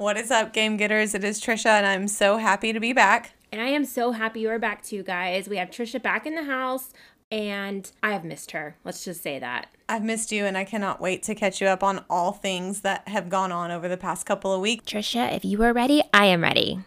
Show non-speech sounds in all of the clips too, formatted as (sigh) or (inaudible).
What is up, game getters? It is Trisha, and I'm so happy to be back. And I am so happy you are back too, guys. We have Trisha back in the house, and I have missed her. Let's just say that. I've missed you, and I cannot wait to catch you up on all things that have gone on over the past couple of weeks. Trisha, if you are ready, I am ready.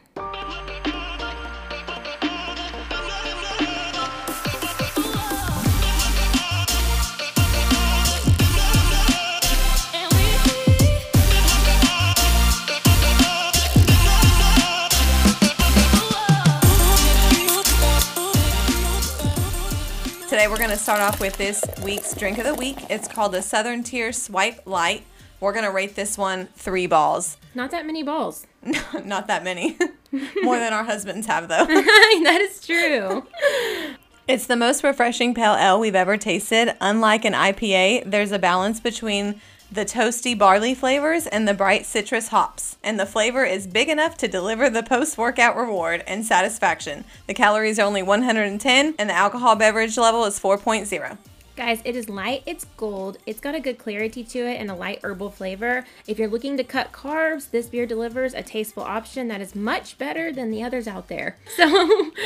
Today, we're going to start off with this week's drink of the week. It's called the Southern Tier Swipe Light. We're going to rate this one three balls. (laughs) Not that many balls. (laughs) Not that many. (laughs) More than our husbands have, though. that is true. It's the most refreshing pale ale we've ever tasted. Unlike an IPA, there's a balance between the toasty barley flavors and the bright citrus hops. And the flavor is big enough to deliver the post workout reward and satisfaction. The calories are only 110 and the alcohol beverage level is 4.0. Guys, it is light, it's gold, it's got a good clarity to it and a light herbal flavor. If you're looking to cut carbs, this beer delivers a tasteful option that is much better than the others out there. (laughs) So,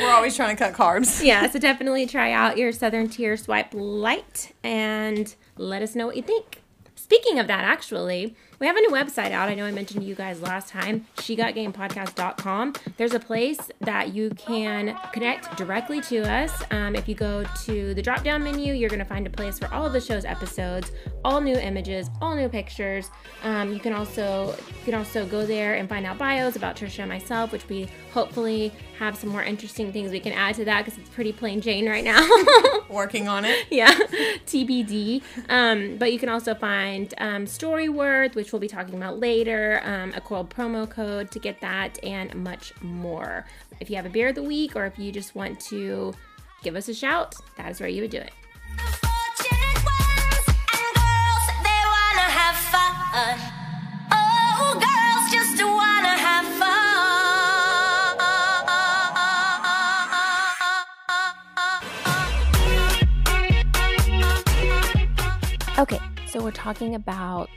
We're always trying to cut carbs. (laughs) yeah, so definitely try out your Southern Tier Swipe Light and let us know what you think. Speaking of that, actually, we have a new website out. I know I mentioned to you guys last time, shegotgamepodcast.com. There's a place that you can connect directly to us. Um, if you go to the drop down menu, you're going to find a place for all of the show's episodes, all new images, all new pictures. Um, you can also you can also go there and find out bios about Trisha and myself, which we hopefully have some more interesting things we can add to that because it's pretty plain Jane right now. (laughs) Working on it. yeah, (laughs) TBD. Um, but you can also find um, Storyworth, which we'll be talking about later, um, a cool promo code to get that, and much more. If you have a beer of the week, or if you just want to give us a shout, that is where you would do it. Okay, so we're talking about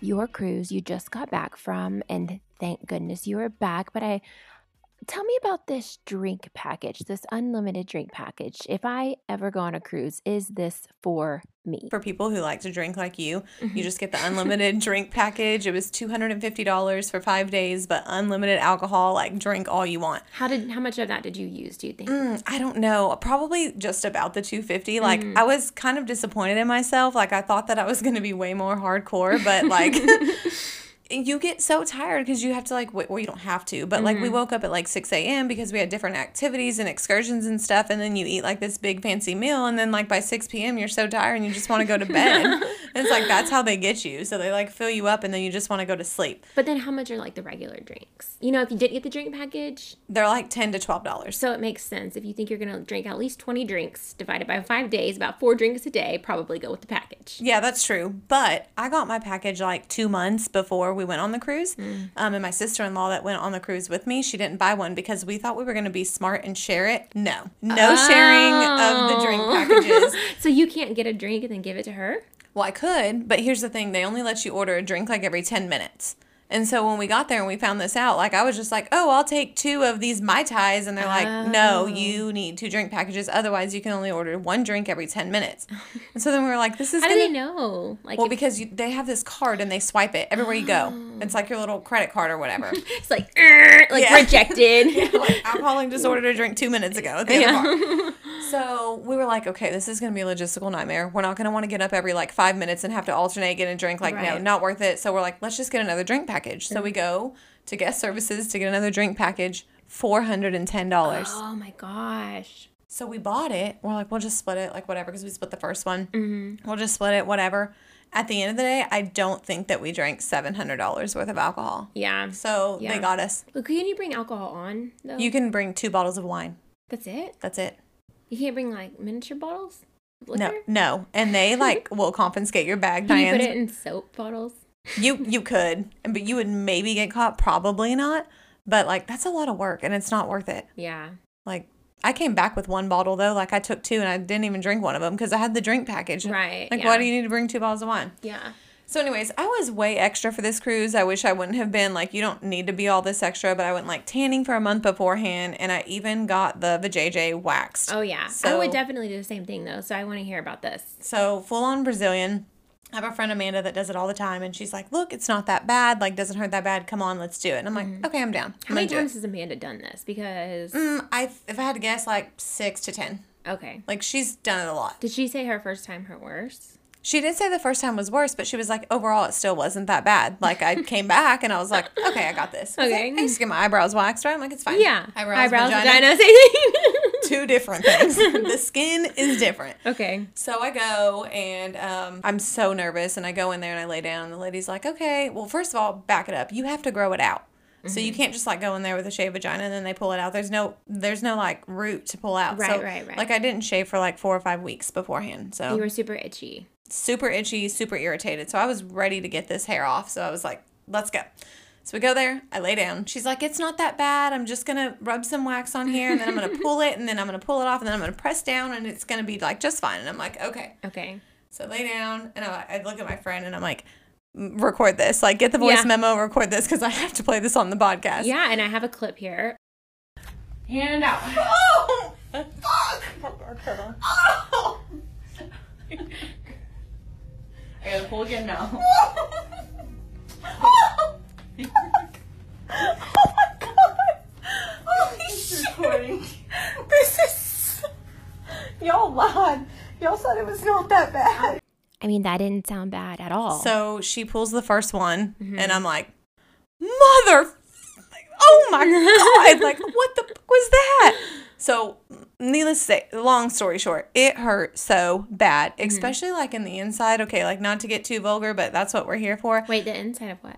your cruise you just got back from, and thank goodness you are back. But I tell me about this drink package, this unlimited drink package. If I ever go on a cruise, is this for me? For people who like to drink like you, you just get the unlimited drink package. It was $250 for five days, but unlimited alcohol, like drink all you want. How did how much of that did you use? Do you think? Mm, I don't know. Probably just about the 250. Like I was kind of disappointed in myself. Like I thought that I was going to be way more hardcore, but like (laughs) you get so tired because you have to like wait, well you don't have to, but like we mm-hmm. woke up at like 6 a.m. because we had different activities and excursions and stuff, and then you eat like this big fancy meal, and then like by 6 p.m. you're so tired and you just want to go to bed. and (laughs) it's like that's how they get you. So they like fill you up and then you just want to go to sleep. But then how much are like the regular drinks? You know, if you didn't get the drink package, They're like 10 to 12 dollars. so it makes sense. If you think you're gonna drink at least 20 drinks divided by five days, about four drinks a day, probably go with the package. Yeah, that's true. But I got my package like two months before we went on the cruise. Um, and my sister in law that went on the cruise with me, she didn't buy one because we thought we were going to be smart and share it. No, no sharing of the drink packages. (laughs) so you can't get a drink and then give it to her? Well, I could, but here's the thing they only let you order a drink like every 10 minutes. And so when we got there and we found this out, like I was just like, oh, I'll take two of these Mai Tais. And they're like, no, Oh. you need two drink packages. Otherwise, you can only order one drink every 10 minutes. (laughs) and so then we were like, this is How do gonna they know? Like Well, if- because you, they have this card and they swipe it everywhere you go. It's like oh. your little credit card or whatever. (laughs) it's like like Yeah. rejected. (laughs) like, alcoholic just ordered a drink two minutes ago at the other. So we were like, okay, this is going to be a logistical nightmare. We're not going to want to get up every like five minutes and have to alternate, get a drink. Like, no, not worth it. So we're like, let's just get another drink package. So we mm-hmm. go to guest services to get another drink package, $410. Oh my gosh. So we bought it. We're like, we'll just split it, like whatever, because we split the first one. Mm-hmm. We'll just split it, whatever. At the end of the day, I don't think that we drank seven hundred dollars worth of alcohol. Yeah. So Yeah. they got us. Can you bring alcohol on though? You can bring two bottles of wine. That's it. That's it. You can't bring like miniature bottles. Of No, liquor? no, and they like (laughs) will confiscate your bag. Can you put it in soap bottles? You you could, but you would maybe get caught. Probably not. But like that's a lot of work, and it's not worth it. Yeah. Like I came back with one bottle though. Like I took two, and I didn't even drink one of them because I had the drink package. Right, Like yeah. why do you need to bring two bottles of wine? Yeah. So, anyways, I was way extra for this cruise. I wish I wouldn't have been. Like, you don't need to be all this extra, but I went like tanning for a month beforehand, and I even got the vajayjay waxed. Oh yeah, so, I would definitely do the same thing though. So I want to hear about this. So, full on Brazilian. I have a friend Amanda that does it all the time, and she's like, "Look, it's not that bad. Like, doesn't hurt that bad. Come on, let's do it." And I'm like, "Okay, I'm down. I'm Mm-hmm. How many times it." has Amanda done this? Because Mm, I, if I had to guess, like six to ten. okay, Like, she's done it a lot. did she say her first time hurt worse? She did say the first time was worse, but she was like, overall, it still wasn't that bad. Like, I came (laughs) back and I was like, okay, I got this. Okay. I, I to get my eyebrows waxed, right? I'm like, it's fine. Yeah, Eyebrows, eyebrows, vagina. vagina two different things. (laughs) the skin is different. okay, So I go and um, I'm so nervous, and I go in there and I lay down. And the lady's like, okay, well, first of all, back it up. You have to grow it out. So Mm-hmm. you can't just like go in there with a shaved vagina and then they pull it out. There's no, there's no like root to pull out. Right, so, right, right. Like I didn't shave for like four or five weeks beforehand. So you were super itchy. Super itchy, super irritated. So I was ready to get this hair off. So I was like, let's go. So we go there. I lay down. She's like, it's not that bad. I'm just going to rub some wax on here and then I'm going (laughs) to pull it and then I'm going to pull it off and then I'm going to press down and it's going to be like just fine. And I'm like, okay. Okay, So I lay down and I, I look at my friend and I'm like, record this. Like, get the voice Yeah. memo, record this because I have to play this on the podcast. yeah, and I have a clip here. Hand out. (laughs) Oh, fuck. Oh. (laughs) I gotta pull again now. oh my god! Oh oh Holy shit! This is. Y'all lied. Y'all said it was not that bad. I mean, that didn't sound bad at all. So she pulls the first one, and I'm like, Mother. Oh my (laughs) god! Like, what the fuck was that? So, needless to say, long story short, it hurt so bad, mm-hmm. especially like in the inside. Okay, like not to get too vulgar, but that's what we're here for. wait, the inside of what?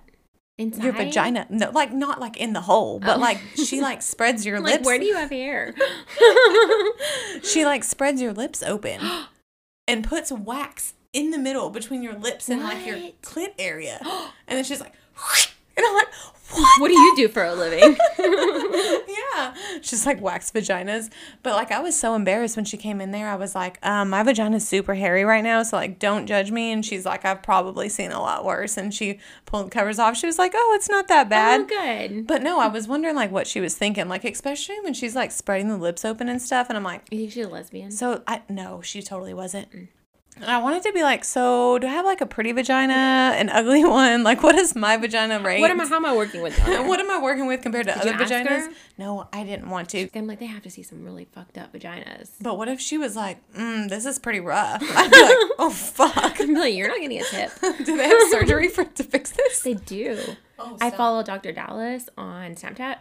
Inside Your vagina, no, like not like in the hole, but Oh. like she like spreads your (laughs) Like, lips. where do you have hair? (laughs) she like spreads your lips open and puts wax in the middle between your lips and like your clit area, (gasps) and then she's like, (laughs) and I'm like, what? what do you do for a living? (laughs) (laughs) yeah. She's like wax vaginas. But like I was so embarrassed when she came in there. I was like, um, my vagina's super hairy right now, so like don't judge me. And she's like, I've probably seen a lot worse. And she pulled the covers off. She was like, Oh, it's not that bad. oh, good. But no, I was wondering like what she was thinking, like especially when she's like spreading the lips open and stuff. And I'm like, You think she's a lesbian? so I no, she totally wasn't. And I wanted to be like, so do I have like a pretty vagina, an ugly (laughs) one? Like, what is my vagina rate? what am I? How am I working with? (laughs) What am I working with compared to you other vaginas? No, I didn't want to. I'm like, they have to see some really fucked up vaginas. But what if she was like, mm, this is pretty rough? (laughs) I'd be like, oh fuck. I'm like, you're not getting a tip. Do they have surgery for to fix this? They do. Oh, I follow Dr. Dallas on Snapchat.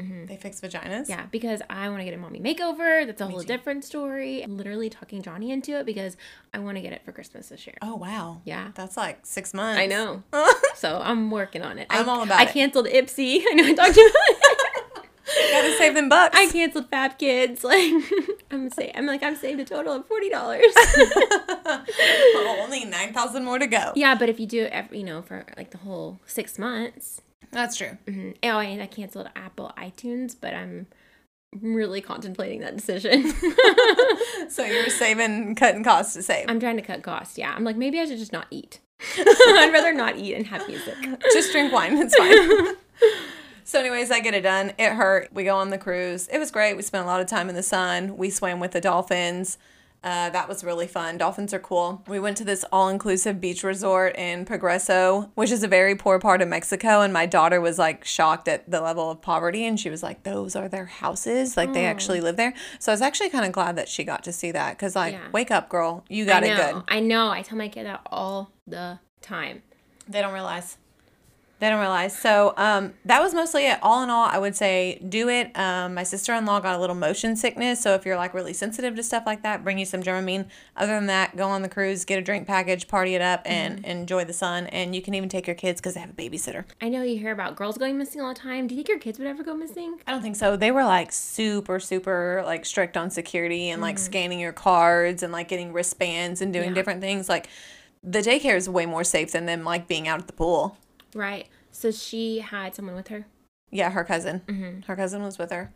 Mm-hmm. They fix vaginas. Yeah, because I want to get a mommy makeover. That's a whole too. different story. I'm literally talking Johnny into it because I want to get it for Christmas this year. Oh wow. Yeah. That's like six months. I know. (laughs) So I'm working on it. I'm I, all about I it. canceled Ipsy. (laughs) I know I talked to you. (laughs) Gotta save them bucks. I canceled Fab Kids. Like I'm sa- I'm like I've saved a total of forty dollars. Only nine thousand more to go. yeah, but if you do it, every, you know, for like the whole six months. That's true. mhm. Oh, and I canceled Apple iTunes, but I'm really contemplating that decision. (laughs) So you're (laughs) saving, cutting costs to save. I'm trying to cut costs. Yeah, I'm like maybe I should just not eat. (laughs) I'd rather not eat and have music. Just drink wine. It's fine. so, anyways, I get it done. It hurt. We go on the cruise. It was great. We spent a lot of time in the sun. We swam with the dolphins. Uh, that was really fun. Dolphins are cool. We went to this all inclusive beach resort in Progreso, which is a very poor part of Mexico. And my daughter was like shocked at the level of poverty. And she was like, those are their houses. Like they actually live there. So I was actually kind of glad that she got to see that because, like, Yeah. wake up, girl. You got I it know. good. I know. I tell my kid that all the time. They don't realize. They don't realize. So um, that was mostly it. All in all, I would say do it. Um, my sister in law got a little motion sickness. So if you're like really sensitive to stuff like that, bring you some Dramamine. Other than that, go on the cruise, get a drink package, party it up, and enjoy the sun. And you can even take your kids because they have a babysitter. I know you hear about girls going missing all the time. Do you think your kids would ever go missing? I don't think so. They were like super, super like strict on security and like scanning your cards and like getting wristbands and doing Yeah. different things. Like the daycare is way more safe than them like being out at the pool. Right. So she had someone with her. Yeah, her cousin. Mm-hmm. Her cousin was with her.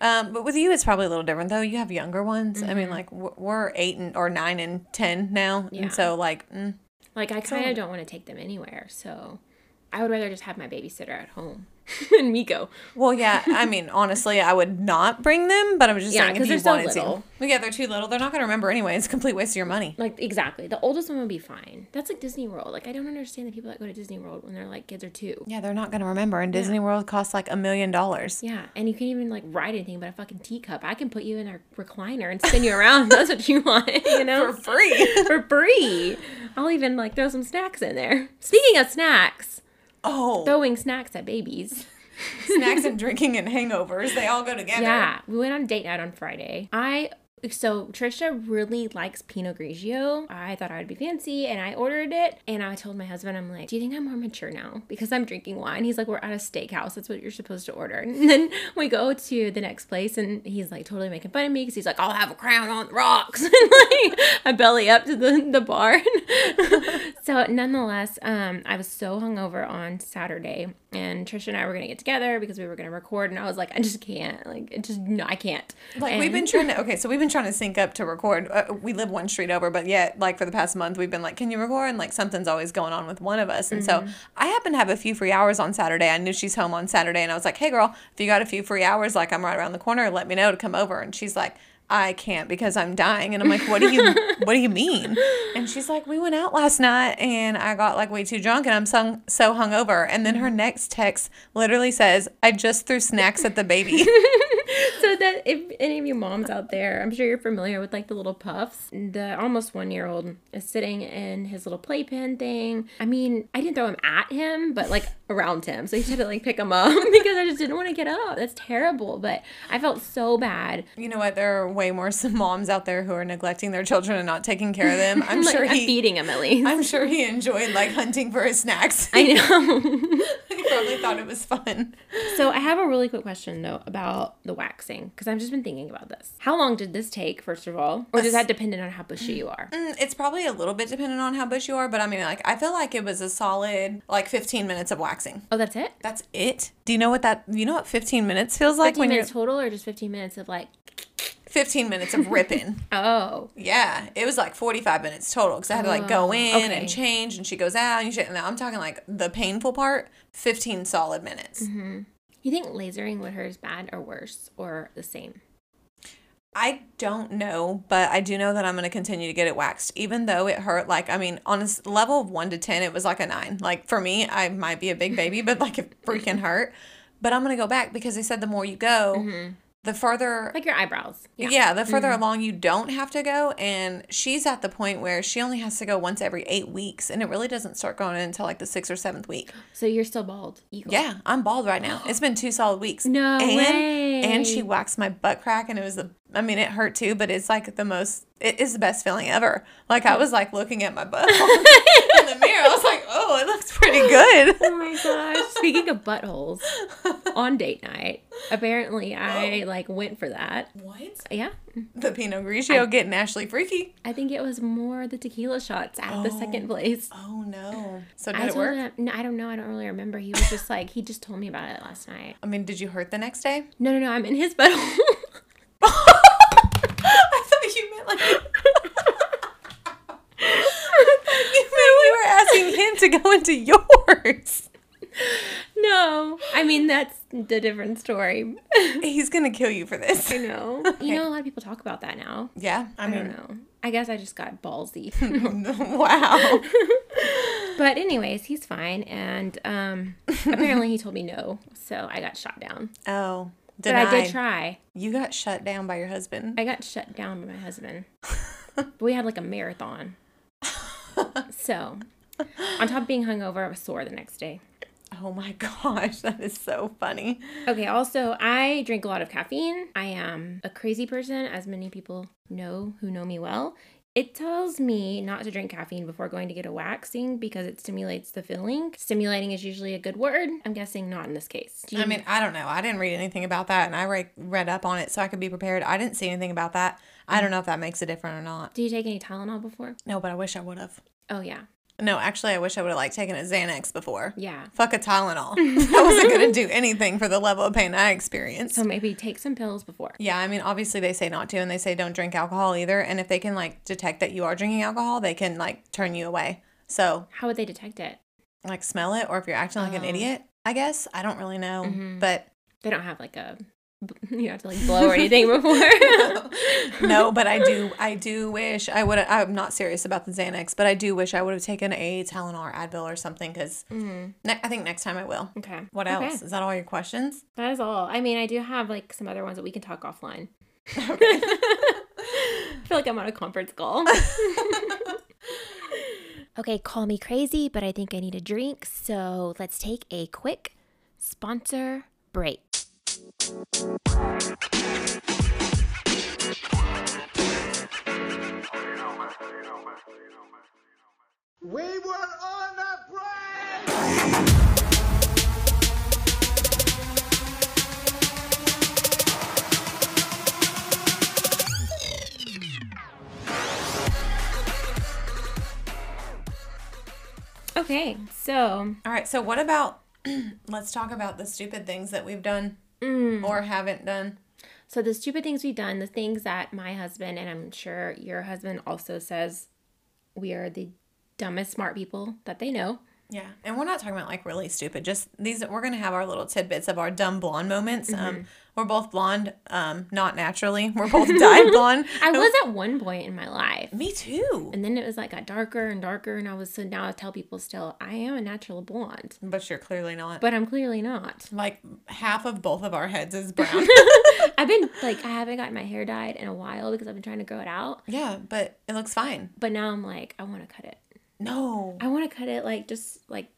Um, but with you, it's probably a little different though. You have younger ones. I mean, like we're eight and or nine and ten now, Mm-hmm. Yeah. and so like mm, Like I kind of don't want to take them anywhere, so I would rather just have my babysitter at home (laughs) and Miko. Well, yeah. I mean, honestly, I would not bring them, but I was just Yeah, saying if you they're so wanted little. to. Yeah, they're too little. They're not gonna remember anyway. It's a complete waste of your money. Like exactly, the oldest one would be fine. That's like Disney World. Like I don't understand the people that go to Disney World when they're like kids are two. Yeah, they're not gonna remember. And Disney World costs like a million dollars. Yeah, and you can't even like ride anything but a fucking teacup. I can put you in a recliner and spin you around. (laughs) That's what you want, (laughs) you know, For free. for free. I'll even like throw some snacks in there. Speaking of snacks, oh, throwing snacks at babies. snacks (laughs) and drinking and hangovers, they all go together. Yeah, we went on a date night on Friday. I so Trisha really likes Pinot Grigio. I thought I would be fancy, and I ordered it. And I told my husband, I'm like, "Do you think I'm more mature now because I'm drinking wine?" He's like, "We're at a steakhouse. That's what you're supposed to order." (laughs) And then we go to the next place, and he's like totally making fun of me because he's like, "I'll have a crown on the rocks," (laughs) and like I belly up to the the bar. (laughs) so nonetheless, um, I was so hungover on Saturday, and Trisha and I were gonna get together because we were gonna record, and I was like, I just can't, like, it just no, I can't. Like And- we've been trying to okay, so we've been trying to sync up to record. Uh, we live one street over, but yet like for the past month we've been like, "Can you record?" And like something's always going on with one of us. And Mm-hmm. so I happen to have a few free hours on Saturday. I knew she's home on Saturday, and I was like, "Hey girl, if you got a few free hours, like I'm right around the corner, let me know to come over." And she's like. I can't because I'm dying. And I'm like, what do you (laughs) what do you mean? And she's like, we went out last night and I got like way too drunk and I'm so, so hungover. And then her next text literally says, I just threw snacks at the baby. (laughs) so that if any of you moms out there, I'm sure you're familiar with like the little puffs. The almost one year old is sitting in his little playpen thing. I mean, I didn't throw him at him, but like around him. So he had to like pick him up (laughs) because I just didn't want to get up. That's terrible. But I felt so bad. You know what? There are way more (laughs) some moms out there who are neglecting their children and not taking care of them. I'm (laughs) Like, sure I'm he. feeding him at least. I'm sure he enjoyed like hunting for his snacks. I know. Probably thought it (laughs) was fun. so I have a really quick question though about the waxing because I've just been thinking about this. How long did this take, first of all, or does that depend on how bushy you are? Mm, It's probably a little bit dependent on how bushy you are, but I mean, like I feel like it was a solid like 15 minutes of waxing. Oh, that's it. That's it. Do you know what that? You know what 15 minutes feels like 15 when minutes you're total, or just 15 minutes of like, 15 minutes of ripping. (laughs) oh, Yeah, it was like 45 minutes total because I had to like go Oh, in okay. and change, and she goes out and you shit. Now I'm talking like the painful part, 15 solid minutes. Mm-hmm. You think lasering would hurt as bad or worse or the same? I don't know, but I do know that I'm going to continue to get it waxed, even though it hurt. Like, I mean, on a level of one to 10, it was like a nine. Like, for me, I might be a big baby, but like it (laughs) freaking hurt. But I'm going to go back because they said the more you go, the further Like your eyebrows. yeah. the further mm-hmm. along you don't have to go. And she's at the point where she only has to go once every eight weeks. And it really doesn't start going in until like the sixth or seventh week. (gasps) So you're still bald. Eagle. Yeah, I'm bald right now. (gasps) It's been two solid weeks. No and, way. And she waxed my butt crack and it was the I mean it hurt too, but it's like the most it is the best feeling ever. Like I mm. was like looking at my butt (laughs) (laughs) in the mirror. I was like, "Oh, it looks pretty (laughs) good." Oh my gosh. Speaking of buttholes, on date night, apparently I like went for that. What? Yeah. The Pinot Grigio getting Ashley freaky. I think it was more the tequila shots at the second oh. place. Oh no. So did I it work? him, no, I don't know. I don't really remember. He was just like, he just told me about it last night. I mean, did you hurt the next day? No, no, no. I'm in his butthole. I thought you meant you were asking him to go into yours. no. I mean, that's the different story. He's gonna kill you for this. I know. (laughs) You know, a lot of people talk about that now. Yeah, I I don't mean, know. I guess I just got ballsy. (laughs) (laughs) wow. but anyways, he's fine, and um, apparently he told me no, so I got shot down. Oh, But. I did try. You got shut down by your husband. I got shut down by my husband. (laughs) we had like a marathon. so, on top of being hungover, I was sore the next day. Oh my (laughs) gosh, that is so funny. Okay, also, I drink a lot of caffeine. I am a crazy person, as many people know who know me well. It tells me not to drink caffeine before going to get a waxing because it stimulates the filling. Stimulating is usually a good word. I'm guessing not in this case. Do you- I mean, I don't know. I didn't read anything about that, and I re- read up on it so I could be prepared. I didn't see anything about that. I don't mm. know if that makes a difference or not. do you take any Tylenol before? No, but I wish I would have. Oh, yeah. No, actually, I wish I would have like taken a Xanax before. Yeah. Fuck a Tylenol. (laughs) I wasn't gonna do anything for the level of pain I experienced. So maybe take some pills before. Yeah, I mean, obviously they say not to, and they say don't drink alcohol either. And if they can like detect that you are drinking alcohol, they can like turn you away. So, How would they detect it? like, smell it, or if you're acting like an Oh. idiot, I guess. I don't really know. Mhm. But They don't have like a (laughs) you have to like blow or anything (laughs) before. (laughs) no, but I do. I do wish I would. I'm not serious about the Xanax, but I do wish I would have taken a Tylenol, or Advil, or something. Because Mhm. ne- I think next time I will. Okay. What Okay. else? Is that all your questions? That is all. I mean, I do have like some other ones that we can talk offline. Okay. I feel like I'm on a conference call. okay, call me crazy, but I think I need a drink. So let's take a quick sponsor break. We were on a break! Okay, so All right. So what about? (clears throat) let's talk about the stupid things that we've done mm, or haven't done. so the stupid things we've done, the things that my husband and I'm sure your husband also says we are the dumbest smart people that they know. Yeah, and we're not talking about like really stupid. Just these. We're gonna have our little tidbits of our dumb blonde moments. Mm-hmm. Um, we're both blonde, um, not naturally. We're both dyed (laughs) blonde. I was at one point in my life. Me too. And then it was like got darker and darker, and I was so now I tell people still I am a natural blonde, But you're clearly not. but I'm clearly not. like half of both of our heads is brown. (laughs) (laughs) I've been like I haven't gotten my hair dyed in a while because I've been trying to grow it out, yeah, but it looks fine. but now I'm like I want to cut it. No, I want to cut it like just like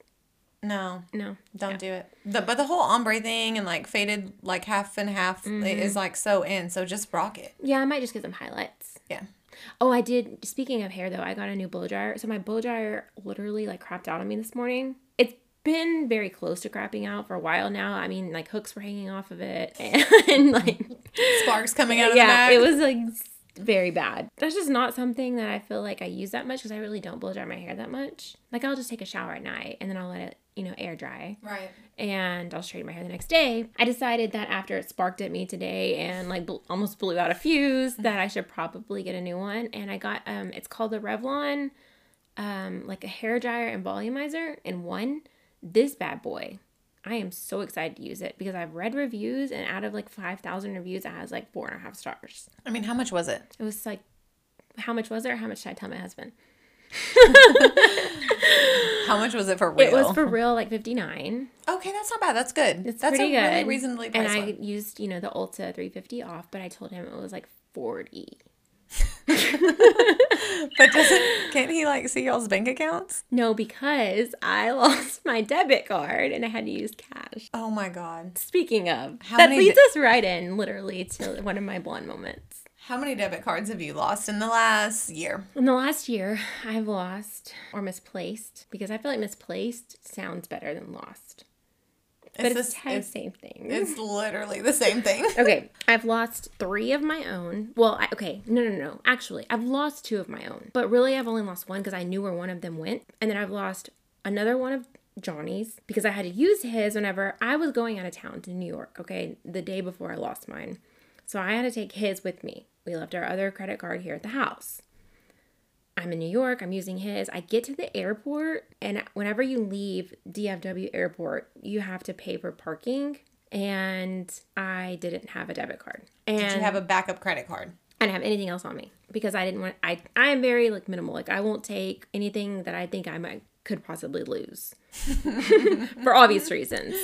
no, no. don't do it. The, but the whole ombre thing and like faded like half and half Mm-hmm. is like so in. So just rock it. Yeah, I might just get some highlights. Yeah. Oh, I did. Speaking of hair, though, I got a new blow dryer. So my blow dryer literally like crapped out on me this morning. It's been very close to crapping out for a while now. I mean, like hooks were hanging off of it, (laughs) and like Sparks coming out of yeah, it was like very bad. That's just not something that I feel like I use that much because I really don't blow dry my hair that much. Like I'll just take a shower at night and then I'll let it, you know, air dry right. and I'll straighten my hair the next day. I decided that after it sparked at me today and like bl- almost blew out a fuse, that I should probably get a new one. And I got um, it's called the Revlon, um, like a hair dryer and volumizer in one. This bad boy, I am so excited to use it because I've read reviews and out of like five thousand reviews, it has like four and a half stars. I mean, how much was it? It was like, how much was it? Or how much did I tell my husband? (laughs) How much was it for real? It was for real like fifty nine. Okay, that's not bad. That's good. It's that's pretty good. really reasonably and I one. used, you know, the Ulta 350 off, but I told him it was like 40. (laughs) But doesn't can't he like see y'all's bank accounts? No, because I (laughs) lost my debit card and I had to use cash. Oh my god. Speaking of, How that leads di- us right in, literally, to one of my blonde moments. How many debit cards have you lost in the last year? In the last year, I've lost or misplaced because I feel like misplaced sounds better than lost. But it's, this- the it's, same thing. it's literally the same thing. (laughs) okay, I've lost three of my own. Well, I, okay, no, no, no. Actually, I've lost two of my own, but really, I've only lost one because I knew where one of them went, and then I've lost another one of Johnny's because I had to use his whenever I was going out of town to New York. Okay, the day before I lost mine, so I had to take his with me. We left our other credit card here at the house. I'm in New York, I'm using his. I get to the airport, and whenever you leave DFW airport, you have to pay for parking. And I didn't have a debit card. And Did you have a backup credit card? I didn't have anything else on me because I didn't want I I am very like minimal. Like I won't take anything that I think I might could possibly lose. (laughs) for obvious reasons.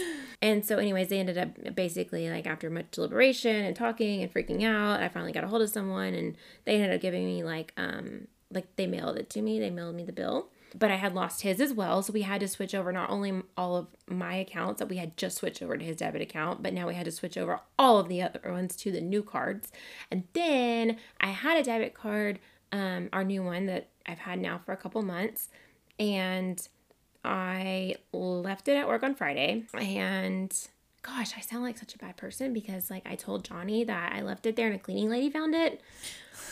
And so anyways, they ended up basically like after much deliberation and talking and freaking out, I finally got a hold of someone and they ended up giving me like um like they mailed it to me. They mailed me the bill. But I had lost his as well, so we had to switch over not only all of my accounts that we had just switched over to his debit account, but now we had to switch over all of the other ones to the new cards. And then I had a debit card, um, our new one that I've had now for a couple months, and I left it at work on Friday and gosh, I sound like such a bad person because like I told Johnny that I left it there and a cleaning lady found it.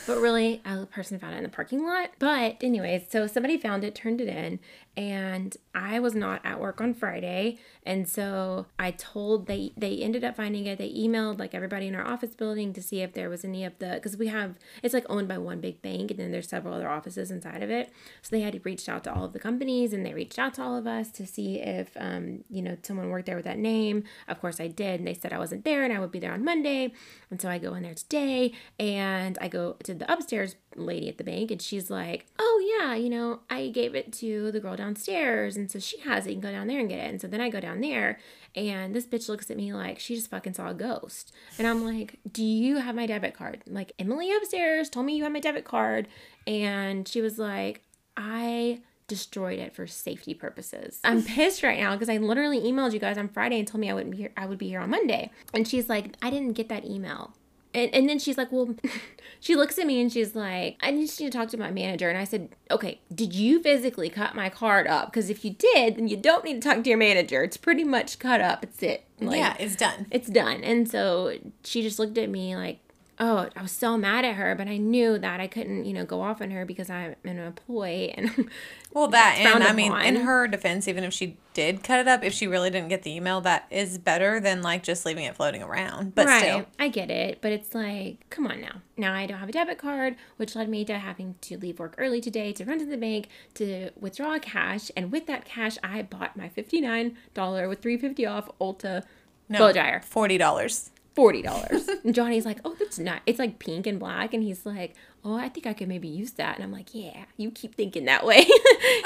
But really, a person found it in the parking lot. But anyways, so somebody found it, turned it in, and I was not at work on Friday. And so I told they they ended up finding it. They emailed like everybody in our office building to see if there was any of the because we have it's like owned by one big bank and then there's several other offices inside of it. So they had reached out to all of the companies and they reached out to all of us to see if um, you know someone worked there with that name. Of course I did. And they said I wasn't there and I would be there on Monday. And so I go in there today and I go to the upstairs lady at the bank and she's like, Oh yeah, you know, I gave it to the girl downstairs and so she has it. You can go down there and get it. And so then I go down there and this bitch looks at me like she just fucking saw a ghost. And I'm like, Do you have my debit card? Like Emily upstairs told me you have my debit card. And she was like, I destroyed it for safety purposes. I'm pissed right now because I literally emailed you guys on Friday and told me I wouldn't be here I would be here on Monday. And she's like, I didn't get that email. And, and then she's like, Well, (laughs) she looks at me and she's like, I just need to talk to my manager. And I said, Okay, did you physically cut my card up? Because if you did, then you don't need to talk to your manager. It's pretty much cut up. It's it. Like, yeah, it's done. it's done. And so she just looked at me like, oh, I was so mad at her, but I knew that I couldn't, you know, go off on her because I'm an employee and (laughs) Well, that and I mean, in her defense, even if she did cut it up, if she really didn't get the email, that is better than like just leaving it floating around. But right, still, I get it, but it's like, come on now. Now I don't have a debit card, which led me to having to leave work early today to run to the bank to withdraw cash, and with that cash, I bought my fifty nine dollar with three fifty off Ulta no, blow dryer. forty dollars. Forty dollars. (laughs) and Johnny's like, "Oh, that's not. It's like pink and black." And he's like, "Oh, I think I could maybe use that." And I'm like, "Yeah, you keep thinking that way." (laughs)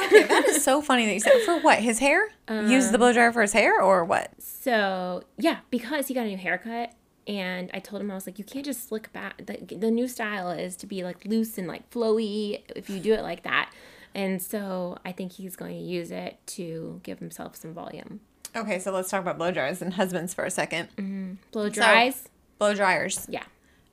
Okay, that is so funny that you said for what his hair. Use the um, blow dryer for his hair or what? so yeah, because he got a new haircut, and I told him I was like, "You can't just slick back. The, the new style is to be like loose and like flowy. If you do it like that." And so I think he's going to use it to give himself some volume. Okay, so let's talk about blow dryers and husbands for a second. Blow dries. Blow dryers. yeah.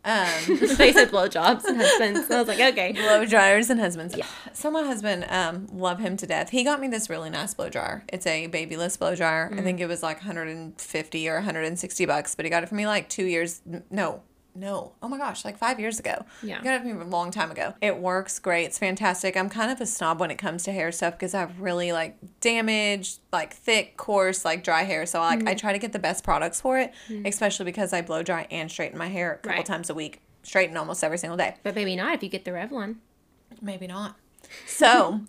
Um, (laughs) they said blow jobs and husbands. So I was like, okay. blow dryers and husbands. So my husband, um, love him to death. He got me this really nice blow dryer. It's a BaByliss blow dryer. I think it was like 150 or 160 bucks, but he got it for me like two years. No, no. Oh my gosh, like five years ago. Yeah. Got it for me a long time ago. It works great. It's fantastic. I'm kind of a snob when it comes to hair stuff because I have really like damaged, like thick, coarse, like dry hair. So like I mm-hmm. try to get the best products for it, especially because I blow dry and straighten my hair a couple Right. times a week. Straighten almost every single day. But maybe not if you get the Revlon. Maybe not. So,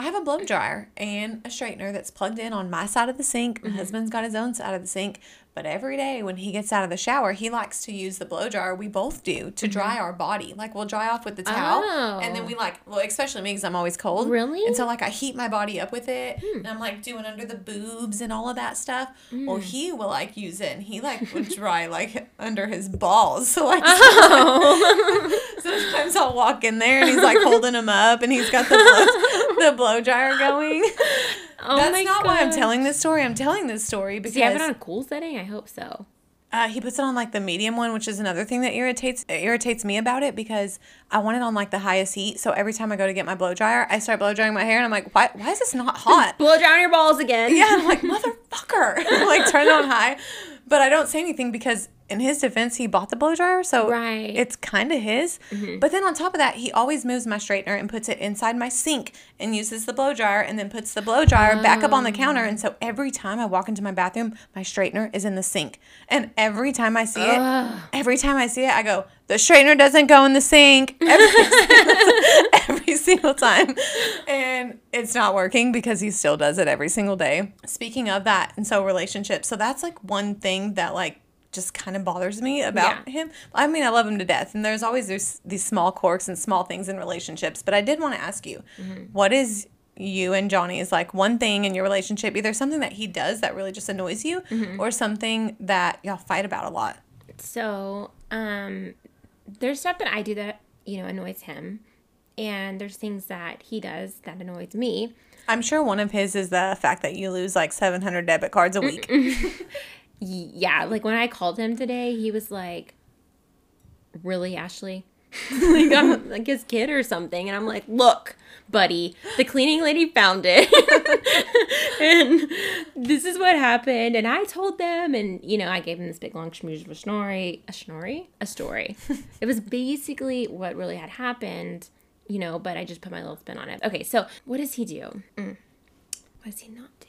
I have a blow dryer and a straightener that's plugged in on my side of the sink. My mm-hmm. husband's got his own side of the sink. But every day when he gets out of the shower, he likes to use the blow dryer. We both do to mm-hmm. dry our body. Like we'll dry off with the towel, and then Oh. we like, well, especially me because I'm always cold. Really? And so like I heat my body up with it, hmm. and I'm like doing under the boobs and all of that stuff. Well, mm. he will like use it, and he like would (laughs) dry like under his balls. (laughs) So like oh. (laughs) sometimes I'll walk in there and he's like holding him up, and he's got the blow, the blow dryer going. Oh That's not why I'm telling this story. I'm telling this story because Does he have it on a cool setting? I hope so. uh, he puts it on like the medium one, which is another thing that irritates irritates me about it because I want it on like the highest heat. So every time I go to get my blow dryer, I start blow drying my hair, and I'm like, why why is this not hot? Blow down your balls again. yeah, I'm like (laughs) motherfucker, (laughs) like turn it on high, but I don't say anything because in his defense, he bought the blow dryer, so Right. it's kind of his. Mm-hmm. But then on top of that, he always moves my straightener and puts it inside my sink and uses the blow dryer and then puts the blow dryer back up on the counter. And so oh. every time I walk into my bathroom, my straightener is in the sink. And every time I see it, every time I see it, I go, the straightener doesn't go in the sink. (laughs) Every, single, (laughs) every single time. And it's not working because he still does it every single day. Speaking of that, and so relationships. So that's like one thing that like just kind of bothers me about Yeah. him. I mean, I love him to death, and there's always these, these small quirks and small things in relationships. But I did want to ask you, what is you and Johnny's like one thing in your relationship, either something that he does that really just annoys you, or something that y'all fight about a lot? So, um, there's stuff that I do that, you know, annoys him. And there's things that he does that annoys me. I'm sure one of his is the fact that you lose like 700 debit cards a week. (laughs) Yeah, like when I called him today, he was like, Really, Ashley? (laughs) like I'm like his kid or something. And I'm like, Look, buddy, the cleaning lady found it. (laughs) and this is what happened. And I told them, and you know, I gave him this big long schmooze of a story. A story? A (laughs) story. it was basically what really had happened, you know, but I just put my little spin on it. Okay, so what does he do? Mm. What does he not?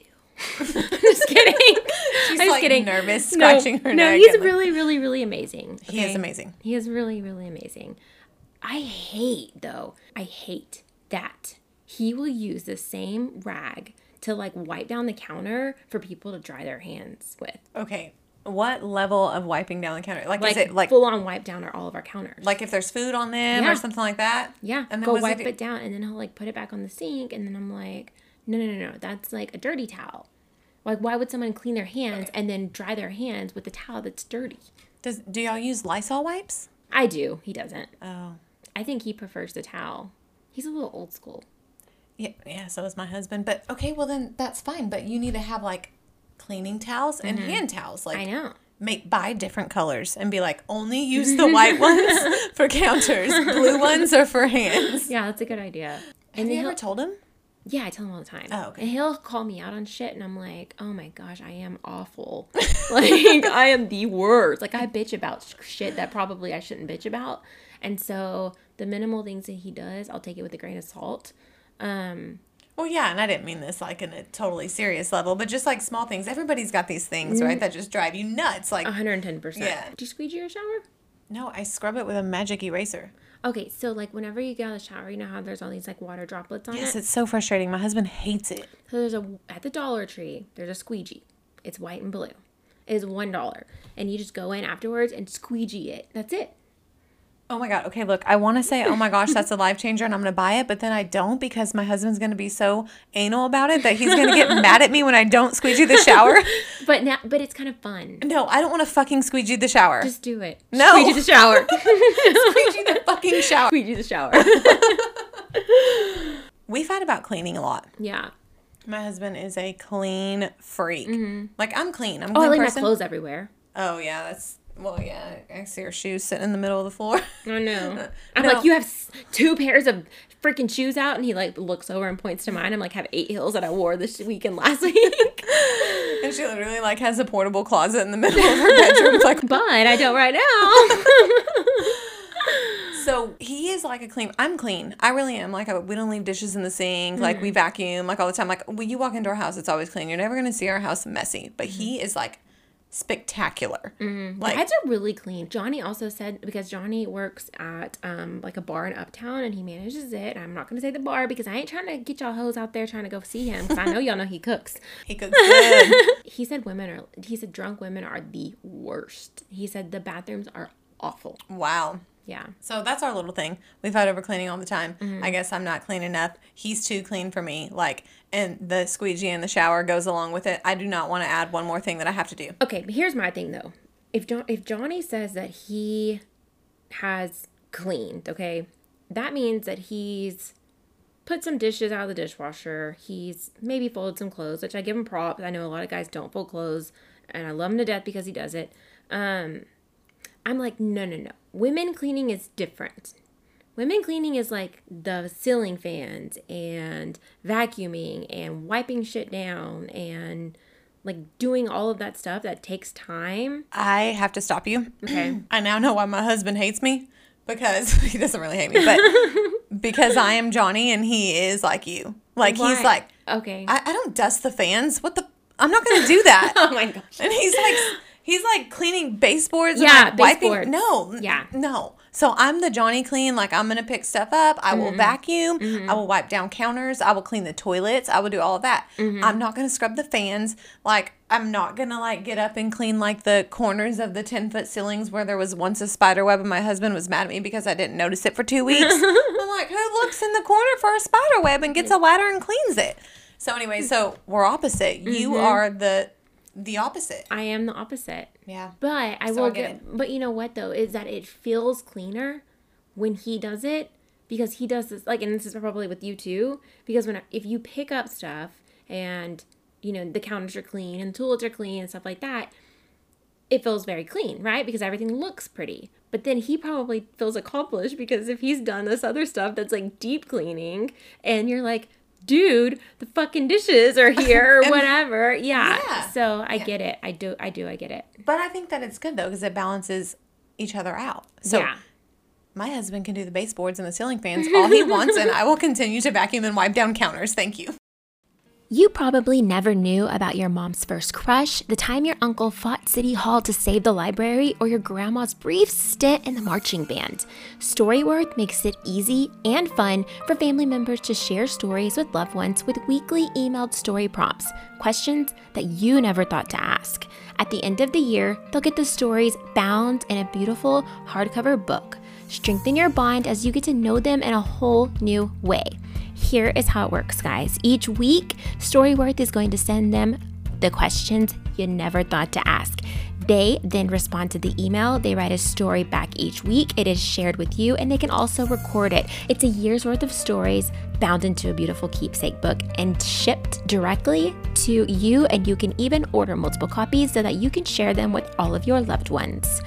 (laughs) just kidding. (laughs) She's I'm just like kidding. nervous, No, scratching her no, neck. he's and, like- really, really, really amazing. He is amazing. He is really, really amazing. I hate though. I hate that he will use the same rag to like wipe down the counter for people to dry their hands with. Okay, what level of wiping down the counter? Like, Like, is it like full on wipe down or all of our counters. like if there's food on them Yeah. or something like that? yeah, And then go wipe it, do? down, and then he'll like put it back on the sink, and then I'm like, no, no, no, no, that's like a dirty towel. Like, why would someone clean their hands and then dry their hands with a towel that's dirty? Does do y'all use Lysol wipes? I do. He doesn't. Oh. I think he prefers the towel. He's a little old school. Yeah, yeah, so is my husband. But okay, well then that's fine. But you need to have like cleaning towels and hand towels. Like Mm-hmm. I know. make buy different colors and be like only use (laughs) the white ones for counters. Blue ones are for hands. Yeah, that's a good idea. Have And you ever told him? Yeah, I tell him all the time. Oh, okay. And he'll call me out on shit, and I'm like, oh my gosh, I am awful. (laughs) like, I am the worst. Like, I bitch about shit that probably I shouldn't bitch about. And so, the minimal things that he does, I'll take it with a grain of salt. Um, Well, yeah, and I didn't mean this like in a totally serious level, but just like small things. Everybody's got these things, right, that just drive you nuts. Like, 110%. Yeah. Do you squeegee your shower? no, I scrub it with a magic eraser. Okay, so like whenever you get out of the shower, you know how there's all these like water droplets on Yes, it? Yes, it's so frustrating. My husband hates it. So there's a at the Dollar Tree. There's a squeegee. It's white and blue. It is one dollar, and you just go in afterwards and squeegee it. That's it. Oh my god. Okay, look, I want to say, oh my gosh, that's a life changer, and I'm gonna buy it, but then I don't because my husband's gonna be so anal about it that he's gonna get (laughs) mad at me when I don't squeegee the shower. (laughs) But now, but it's kind of fun. No, I don't want to fucking squeegee the shower. Just do it. No. Squeegee the shower. (laughs) squeegee the fucking shower. squeegee the shower. We fight about cleaning a lot. yeah. My husband is a clean freak. Mm-hmm. Like I'm clean. I'm a Oh, I clean leave my clothes everywhere. Oh yeah, that's well yeah. I see her shoes sitting in the middle of the floor. (laughs) I know. (laughs) I'm No. like, you have two pairs of freaking shoes out, and he like looks over and points to (laughs) mine. I'm like, have eight heels that I wore this weekend last week, and she literally like has a portable closet in the middle of her bedroom. It's like but I don't right now. so he is like a clean. I'm clean. I really am. Like I, we don't leave dishes in the sink. Like we mm. vacuum. Like all the time. Like when you walk into our house, it's always clean. You're never gonna see our house messy. But he mm-hmm. is like spectacular. Like heads are really clean. Johnny also said because Johnny works at um like a bar in Uptown and he manages it. I'm not gonna say the bar because I ain't trying to get y'all hoes out there trying to go see him because I know y'all know he cooks. (laughs) he cooks good. (laughs) He said women are. He said drunk women are the worst. He said the bathrooms are awful. wow. Yeah. So that's our little thing. We fight over cleaning all the time. Mm-hmm. I guess I'm not clean enough. He's too clean for me. Like, and the squeegee in the shower goes along with it. I do not want to add one more thing that I have to do. Okay, but here's my thing though. If John, if Johnny says that he has cleaned, okay, that means that he's put some dishes out of the dishwasher. He's maybe folded some clothes, which I give him props. I know a lot of guys don't fold clothes, and I love him to death because he does it. Um, I'm like, no, no, no. Women cleaning is different. Women cleaning is like the ceiling fans and vacuuming and wiping shit down and like doing all of that stuff that takes time. I have to stop you. Okay. (clears throat) I now know why my husband hates me because (laughs) he doesn't really hate me, but (laughs) because I am Johnny and he is like you. Like, he's like, okay. I, I don't dust the fans. What the? I'm not going to do that. (laughs) oh my gosh. And he's like, he's like cleaning baseboards. and, Yeah, like, wiping. No, Yeah. no. So I'm the Johnny clean. Like I'm gonna pick stuff up. I Mm-hmm. will vacuum. I will wipe down counters. I will clean the toilets. I will do all of that. Mm-hmm. I'm not gonna scrub the fans. Like I'm not gonna like get up and clean like the corners of the ten foot ceilings where there was once a spider web, and my husband was mad at me because I didn't notice it for two weeks. (laughs) I'm like, who looks in the corner for a spider web and gets a ladder and cleans it? So anyway, so we're opposite. You Mm-hmm. are the the opposite. I am the opposite. Yeah. But I So will I get get, but you know what though is that it feels cleaner when he does it because he does this like and this is probably with you too because when if you pick up stuff and you know the counters are clean and the tools are clean and stuff like that it feels very clean right because everything looks pretty but then he probably feels accomplished because if he's done this other stuff that's like deep cleaning and you're like dude the fucking dishes are here or (laughs) whatever yeah. Yeah. so i get it i do i do i get it But I think that it's good though because it balances each other out. So yeah my husband can do the baseboards and the ceiling fans all he wants, and I will continue to vacuum and wipe down counters. Thank you. You probably never knew about your mom's first crush, the time your uncle fought City Hall to save the library, or your grandma's brief stint in the marching band. Storyworth makes it easy and fun for family members to share stories with loved ones with weekly emailed story prompts, questions that you never thought to ask. At the end of the year, they'll get the stories bound in a beautiful hardcover book. Strengthen your bond as you get to know them in a whole new way. Here is how it works, guys. Each week, Storyworth is going to send them the questions you never thought to ask. They then respond to the email. They write a story back each week. It is shared with you, and they can also record it. It's a year's worth of stories bound into a beautiful keepsake book and shipped directly to you. And you can even order multiple copies so that you can share them with all of your loved ones.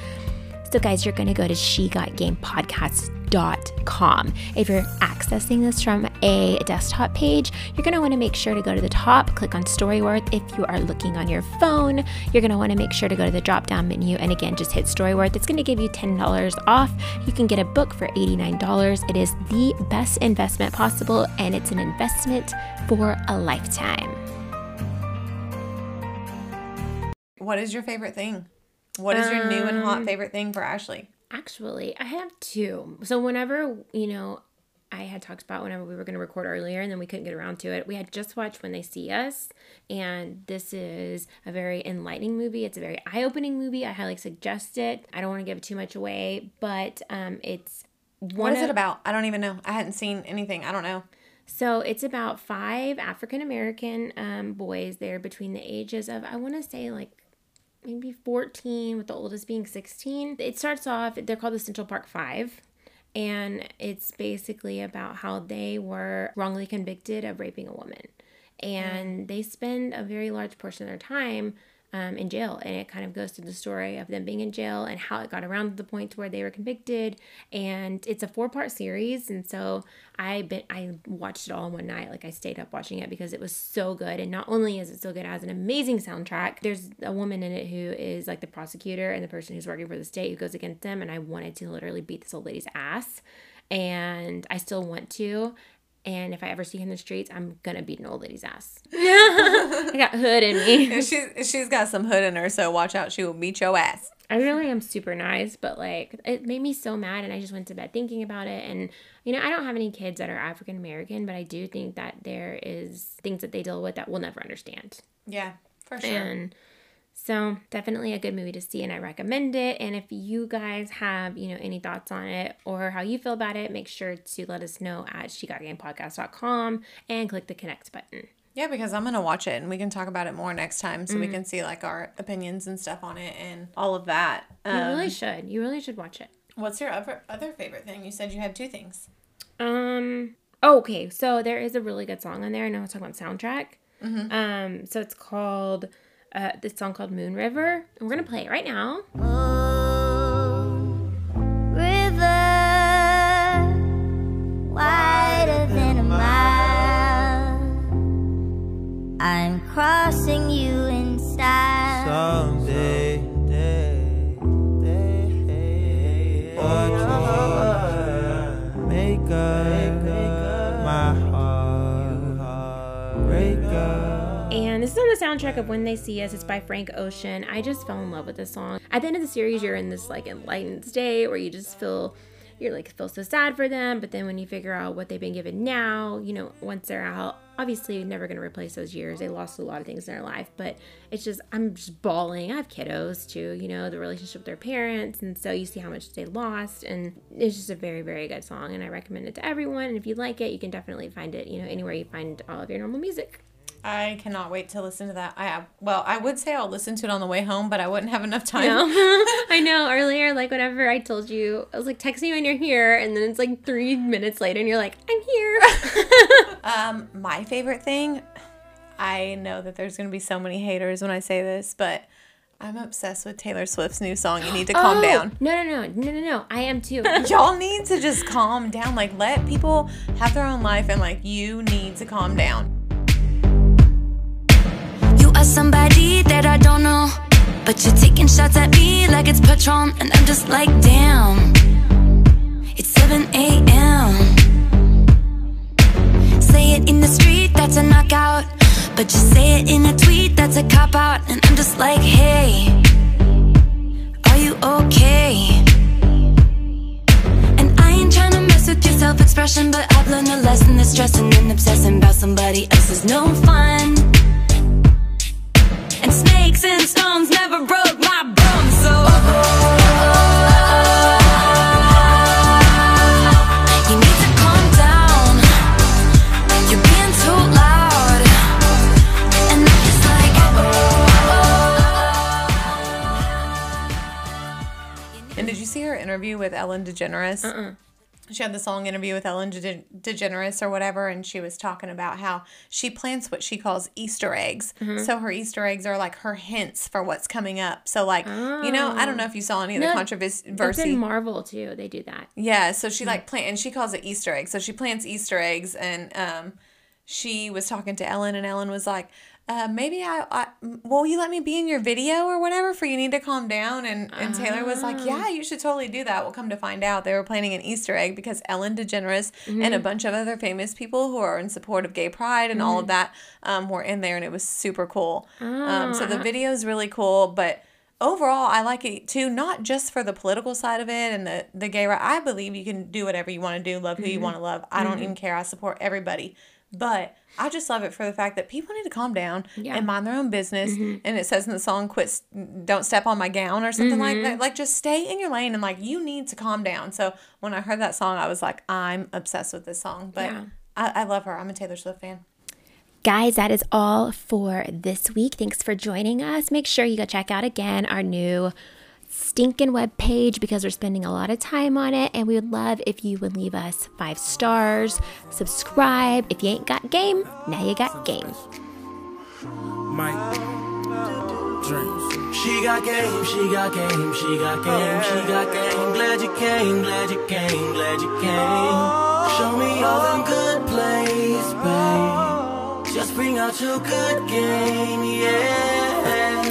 So, guys, you're going to go to shegotgamepodcast.com. If you're accessing this from a desktop page, you're going to want to make sure to go to the top, click on Storyworth. If you are looking on your phone, you're going to want to make sure to go to the drop down menu and again, just hit Storyworth. It's going to give you $10 off. You can get a book for $89. It is the best investment possible, and it's an investment for a lifetime. What is your favorite thing? What is your new and hot Um, favorite thing for Ashley? Actually, I have two. So whenever, you know, I had talked about whenever we were going to record earlier and then we couldn't get around to it. We had just watched When They See Us, and this is a very enlightening movie. It's a very eye-opening movie. I highly suggest it. I don't want to give too much away, but um, it's one What is of- it about? I don't even know. I hadn't seen anything. I don't know. So it's about five African American um, boys. They're between the ages of I want to say like maybe 14 with the oldest being 16 it starts off they're called the central park five and it's basically about how they were wrongly convicted of raping a woman. And mm. they spend a very large portion of their time um, in jail. And it kind of goes through the story of them being in jail and how it got around to the point to where they were convicted. And it's a four part series. And so i been i watched it all in one night. Like i stayed up watching it because it was so good. And not only is it so good it has an amazing soundtrack. There's a woman in it who is like the prosecutor and the person who's working for the state who goes against them. And i wanted to literally beat this old lady's ass. And i still want to and if I ever see her in the streets, I'm gonna beat an old lady's ass. (laughs) I got hood in me. She, she's got some hood in her, so watch out. She will beat your ass. I really am super nice, but like it made me so mad, and I just went to bed thinking about it. And you know, I don't have any kids that are African American, but I do think that there is things that they deal with that we'll never understand. Yeah, for sure. And so definitely a good movie to see and I recommend it. And if you guys have, you know, any thoughts on it or how you feel about it, make sure to let us know at shegotgamepodcast.com and click the connect button. Yeah, because I'm gonna watch it and we can talk about it more next time, Mm. so we can see like our opinions and stuff on it and all of that. You Um, really should. You really should watch it. what's your other other favorite thing? You said you had two things. Um. oh, okay, so there is a really good song on there. I know I was talking about soundtrack. Um. So it's called uh this song called Moon River. And we're gonna play it right now. Oh, river, wider than a mile. I'm crossing you soundtrack of When They See Us. It's by Frank Ocean. I just fell in love with this song. At the end of the series, you're in this like enlightened state where you just feel you're like feel so sad for them. But then when you figure out what they've been given now, you know, once they're out, obviously you're never gonna replace those years. They lost a lot of things in their life, but it's just I'm just bawling. I have kiddos too, you know, the relationship with their parents, and so you see how much they lost, and it's just a very very good song, and I recommend it to everyone. And if you like it, you can definitely find it, you know, anywhere you find all of your normal music. I cannot wait to listen to that. I have, well, I would say I'll listen to it on the way home, but I wouldn't have enough time. know. (laughs) (laughs) I know. Earlier, like whenever I told you, I was like texting you when you're here, and then it's like three minutes later, and you're like, I'm here. (laughs) Um, my favorite thing, I know that there's gonna be so many haters when I say this, but I'm obsessed with Taylor Swift's new song. You need to calm Oh, down. No, no, no, no, no, no. I am too. Y'all need to just calm down. Like, let people have their own life, and like, you need to calm down. Somebody that I don't know. But you're taking shots at me like it's Patron. And I'm just like, damn. It's 7 a.m. Say it in the street, that's a knockout. But you say it in a tweet that's a cop out, and I'm just like, hey, are you okay? And I ain't tryna mess with your self expression, but I've learned a lesson that stressing and obsessing about somebody else is no fun. And snakes and stones never broke my bones, so. You need to calm down. You're being too loud. And I'm just like, oh, oh, oh, And did you see her interview with Ellen DeGeneres? She had this long interview with Ellen De- DeGeneres or whatever, and she was talking about how she plants what she calls Easter eggs. So her Easter eggs are like her hints for what's coming up. So like, you know, I don't know if you saw any of the No, controversy. That's in Marvel too. They do that. Yeah, so she like plant and she calls it Easter eggs. So she plants Easter eggs and um she was talking to Ellen and Ellen was like, uh, maybe I, I will you let me be in your video or whatever for you need to calm down? And and Taylor was like yeah you should totally do that. We'll come to find out. They were planning an Easter egg because Ellen DeGeneres and a bunch of other famous people who are in support of gay pride and all of that um, were in there and it was super cool. Um, so the video is really cool but overall i like it too not just for the political side of it and the the gay right i believe you can do whatever you want to do love who you want to love. I don't even care. I support everybody but i just love it for the fact that people need to calm down Yeah. and mind their own business mm-hmm. and it says in the song quit don't step on my gown or something like that mm-hmm. like just stay in your lane and like you need to calm down so when i heard that song i was like i'm obsessed with this song but Yeah. I, I love her i'm a taylor swift fan Guys, that is all for this week. Thanks for joining us. Make sure you go check out again our new stinking web page because we're spending a lot of time on it and we would love if you would leave us five stars subscribe if you ain't got game now you got game Mike. Drink. She got game, she got game, she got game, she got game. Glad you came, glad you came, glad you came. Show me all them good plays, babe. Just bring out your good game, yeah.